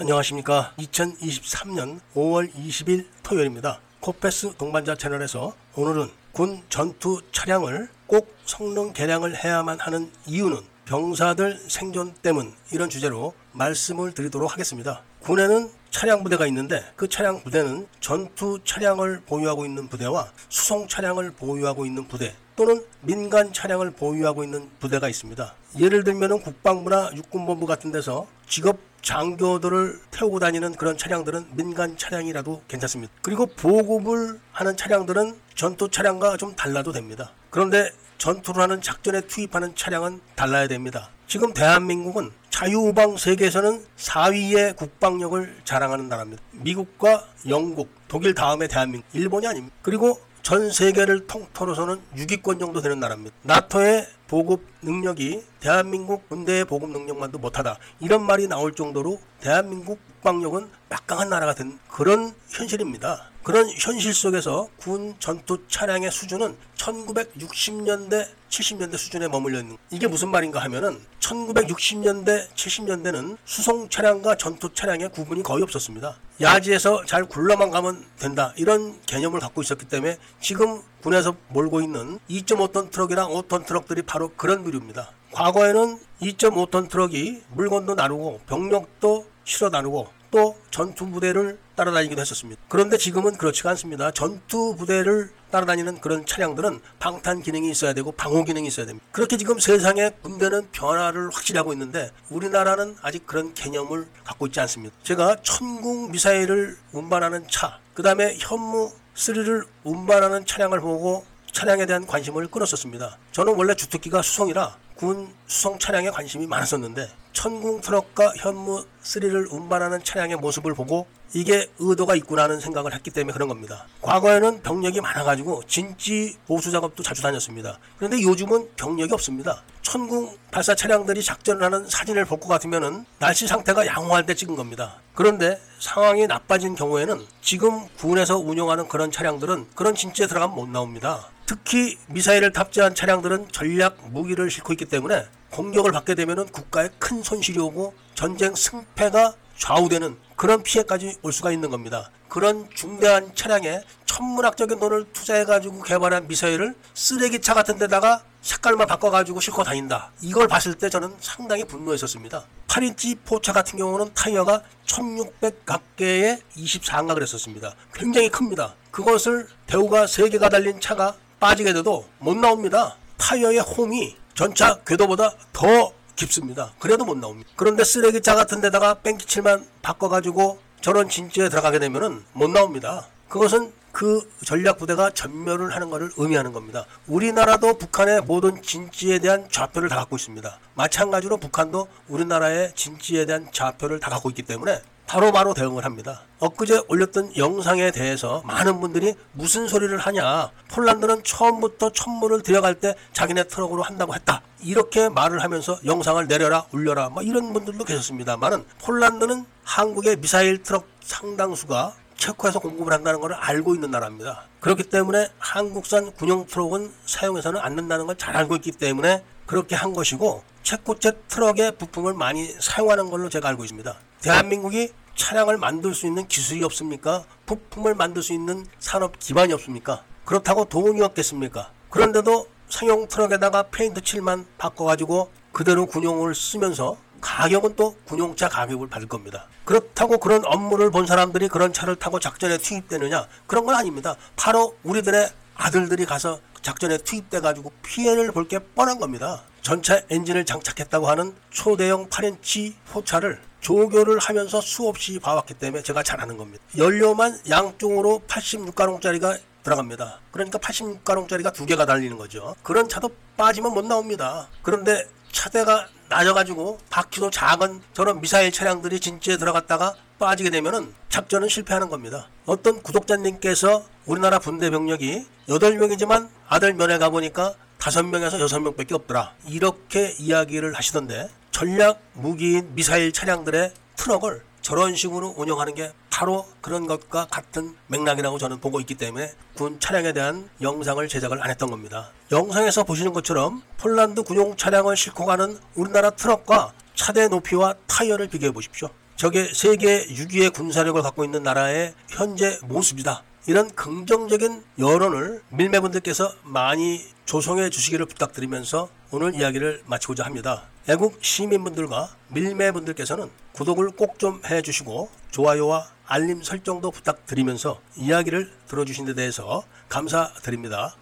안녕하십니까. 2023년 5월 20일 토요일입니다. 코페스 동반자 채널에서 오늘은 군 전투 차량을 꼭 성능 개량을 해야만 하는 이유는 병사들 생존 때문 이런 주제로 말씀을 드리도록 하겠습니다. 군에는 차량 부대가 있는데 그 차량 부대는 전투 차량을 보유하고 있는 부대와 수송 차량을 보유하고 있는 부대 또는 민간 차량을 보유하고 있는 부대가 있습니다. 예를 들면 국방부나 육군본부 같은 데서 직업 장교들을 태우고 다니는 그런 차량들은 민간 차량이라도 괜찮습니다. 그리고 보급을 하는 차량들은 전투 차량과 좀 달라도 됩니다. 그런데 전투를 하는 작전에 투입하는 차량은 달라야 됩니다. 지금 대한민국은 자유우방 세계에서는 4위의 국방력을 자랑하는 나라입니다. 미국과 영국, 독일 다음에 대한민국, 일본이 아닙니다. 그리고 전 세계를 통틀어서는 6위권 정도 되는 나라입니다. 나토의 보급 능력이 대한민국 군대의 보급 능력만도 못하다. 이런 말이 나올 정도로 대한민국 국방력은 막강한 나라가 된 그런 현실입니다. 그런 현실 속에서 군 전투 차량의 수준은 1960년대, 70년대 수준에 머물러 있는 이게 무슨 말인가 하면은 1960년대, 70년대는 수송 차량과 전투 차량의 구분이 거의 없었습니다. 야지에서 잘 굴러만 가면 된다. 이런 개념을 갖고 있었기 때문에 지금 군에서 몰고 있는 2.5톤 트럭이랑 5톤 트럭들이 바로 그런 부류입니다. 과거에는 2.5톤 트럭이 물건도 나르고 병력도 실어 나르고 또 전투 부대를 따라다니기도 했었습니다. 그런데 지금은 그렇지가 않습니다. 전투 부대를 따라다니는 그런 차량들은 방탄 기능이 있어야 되고 방호 기능이 있어야 됩니다. 그렇게 지금 세상의 군대는 변화를 확실히 하고 있는데 우리나라는 아직 그런 개념을 갖고 있지 않습니다. 제가 천궁 미사일을 운반하는 차, 그 다음에 현무 3를 운반하는 차량을 보고 차량에 대한 관심을 끌었었습니다. 저는 원래 주특기가 수송이라 군 수송 차량에 관심이 많았었는데 천궁 트럭과 현무 3를 운반하는 차량의 모습을 보고 이게 의도가 있구나 하는 생각을 했기 때문에 그런 겁니다. 과거에는 병력이 많아가지고 진지 보수 작업도 자주 다녔습니다. 그런데 요즘은 병력이 없습니다. 천궁 발사 차량들이 작전을 하는 사진을 볼 것 같으면은 날씨 상태가 양호할 때 찍은 겁니다. 그런데 상황이 나빠진 경우에는 지금 군에서 운영하는 그런 차량들은 그런 진지에 들어가면 못 나옵니다. 특히 미사일을 탑재한 차량들은 전략 무기를 싣고 있기 때문에 공격을 받게 되면 국가에 큰 손실이 오고 전쟁 승패가 좌우되는 그런 피해까지 올 수가 있는 겁니다. 그런 중대한 차량에 천문학적인 돈을 투자해가지고 개발한 미사일을 쓰레기차 같은 데다가 색깔만 바꿔가지고 싣고 다닌다. 이걸 봤을 때 저는 상당히 분노했었습니다. 8인치 포차 같은 경우는 타이어가 1600 각개에 24인가 그랬었습니다. 굉장히 큽니다. 그것을 대우가 3개가 달린 차가 빠지게 돼도 못 나옵니다. 타이어의 홈이 전차 궤도보다 더 깊습니다. 그래도 못 나옵니다. 그런데 쓰레기차 같은 데다가 뺑기칠만 바꿔가지고 저런 진지에 들어가게 되면은 못 나옵니다. 그것은 그 전략 부대가 전멸을 하는 것을 의미하는 겁니다. 우리나라도 북한의 모든 진지에 대한 좌표를 다 갖고 있습니다. 마찬가지로 북한도 우리나라의 진지에 대한 좌표를 다 갖고 있기 때문에 바로바로 바로 대응을 합니다. 엊그제 올렸던 영상에 대해서 많은 분들이 무슨 소리를 하냐. 폴란드는 처음부터 천물을 들여갈 때 자기네 트럭으로 한다고 했다. 이렇게 말을 하면서 영상을 내려라, 올려라. 뭐 이런 분들도 계셨습니다만은 폴란드는 한국의 미사일 트럭 상당수가 체코에서 공급을 한다는 것을 알고 있는 나라입니다. 그렇기 때문에 한국산 군용 트럭은 사용해서는 안 된다는 걸 잘 알고 있기 때문에 그렇게 한 것이고 체코제 트럭의 부품을 많이 사용하는 걸로 제가 알고 있습니다. 대한민국이 차량을 만들 수 있는 기술이 없습니까? 부품을 만들 수 있는 산업 기반이 없습니까? 그렇다고 돈이 없겠습니까? 그런데도 상용 트럭에다가 페인트 칠만 바꿔가지고 그대로 군용을 쓰면서 가격은 또 군용차 가격을 받을 겁니다. 그렇다고 그런 업무를 본 사람들이 그런 차를 타고 작전에 투입되느냐? 그런 건 아닙니다. 바로 우리들의 아들들이 가서 작전에 투입돼 가지고 피해를 볼 게 뻔한 겁니다. 전차 엔진을 장착했다고 하는 초대형 8인치 포차를 조교를 하면서 수없이 봐왔기 때문에 제가 잘 아는 겁니다. 연료만 양쪽으로 86가롱짜리가 들어갑니다. 그러니까 86가롱짜리가 두 개가 달리는 거죠. 그런 차도 빠지면 못 나옵니다. 그런데 차대가 낮아가지고 바퀴도 작은 저런 미사일 차량들이 진지에 들어갔다가 빠지게 되면은 작전은 실패하는 겁니다. 어떤 구독자님께서 우리나라 분대 병력이 8명이지만 아들 면회 가보니까 5명에서 6명밖에 없더라. 이렇게 이야기를 하시던데 전략 무기인 미사일 차량들의 트럭을 저런 식으로 운영하는 게 바로 그런 것과 같은 맥락이라고 저는 보고 있기 때문에 군 차량에 대한 영상을 제작을 안 했던 겁니다. 영상에서 보시는 것처럼 폴란드 군용 차량을 싣고 가는 우리나라 트럭과 차대 높이와 타이어를 비교해 보십시오. 적의 세계 6위의 군사력을 갖고 있는 나라의 현재 모습이다. 이런 긍정적인 여론을 밀매분들께서 많이 조성해 주시기를 부탁드리면서 오늘 이야기를 마치고자 합니다. 애국 시민분들과 밀매분들께서는 구독을 꼭 좀 해주시고 좋아요와 알림 설정도 부탁드리면서 이야기를 들어주신 데 대해서 감사드립니다.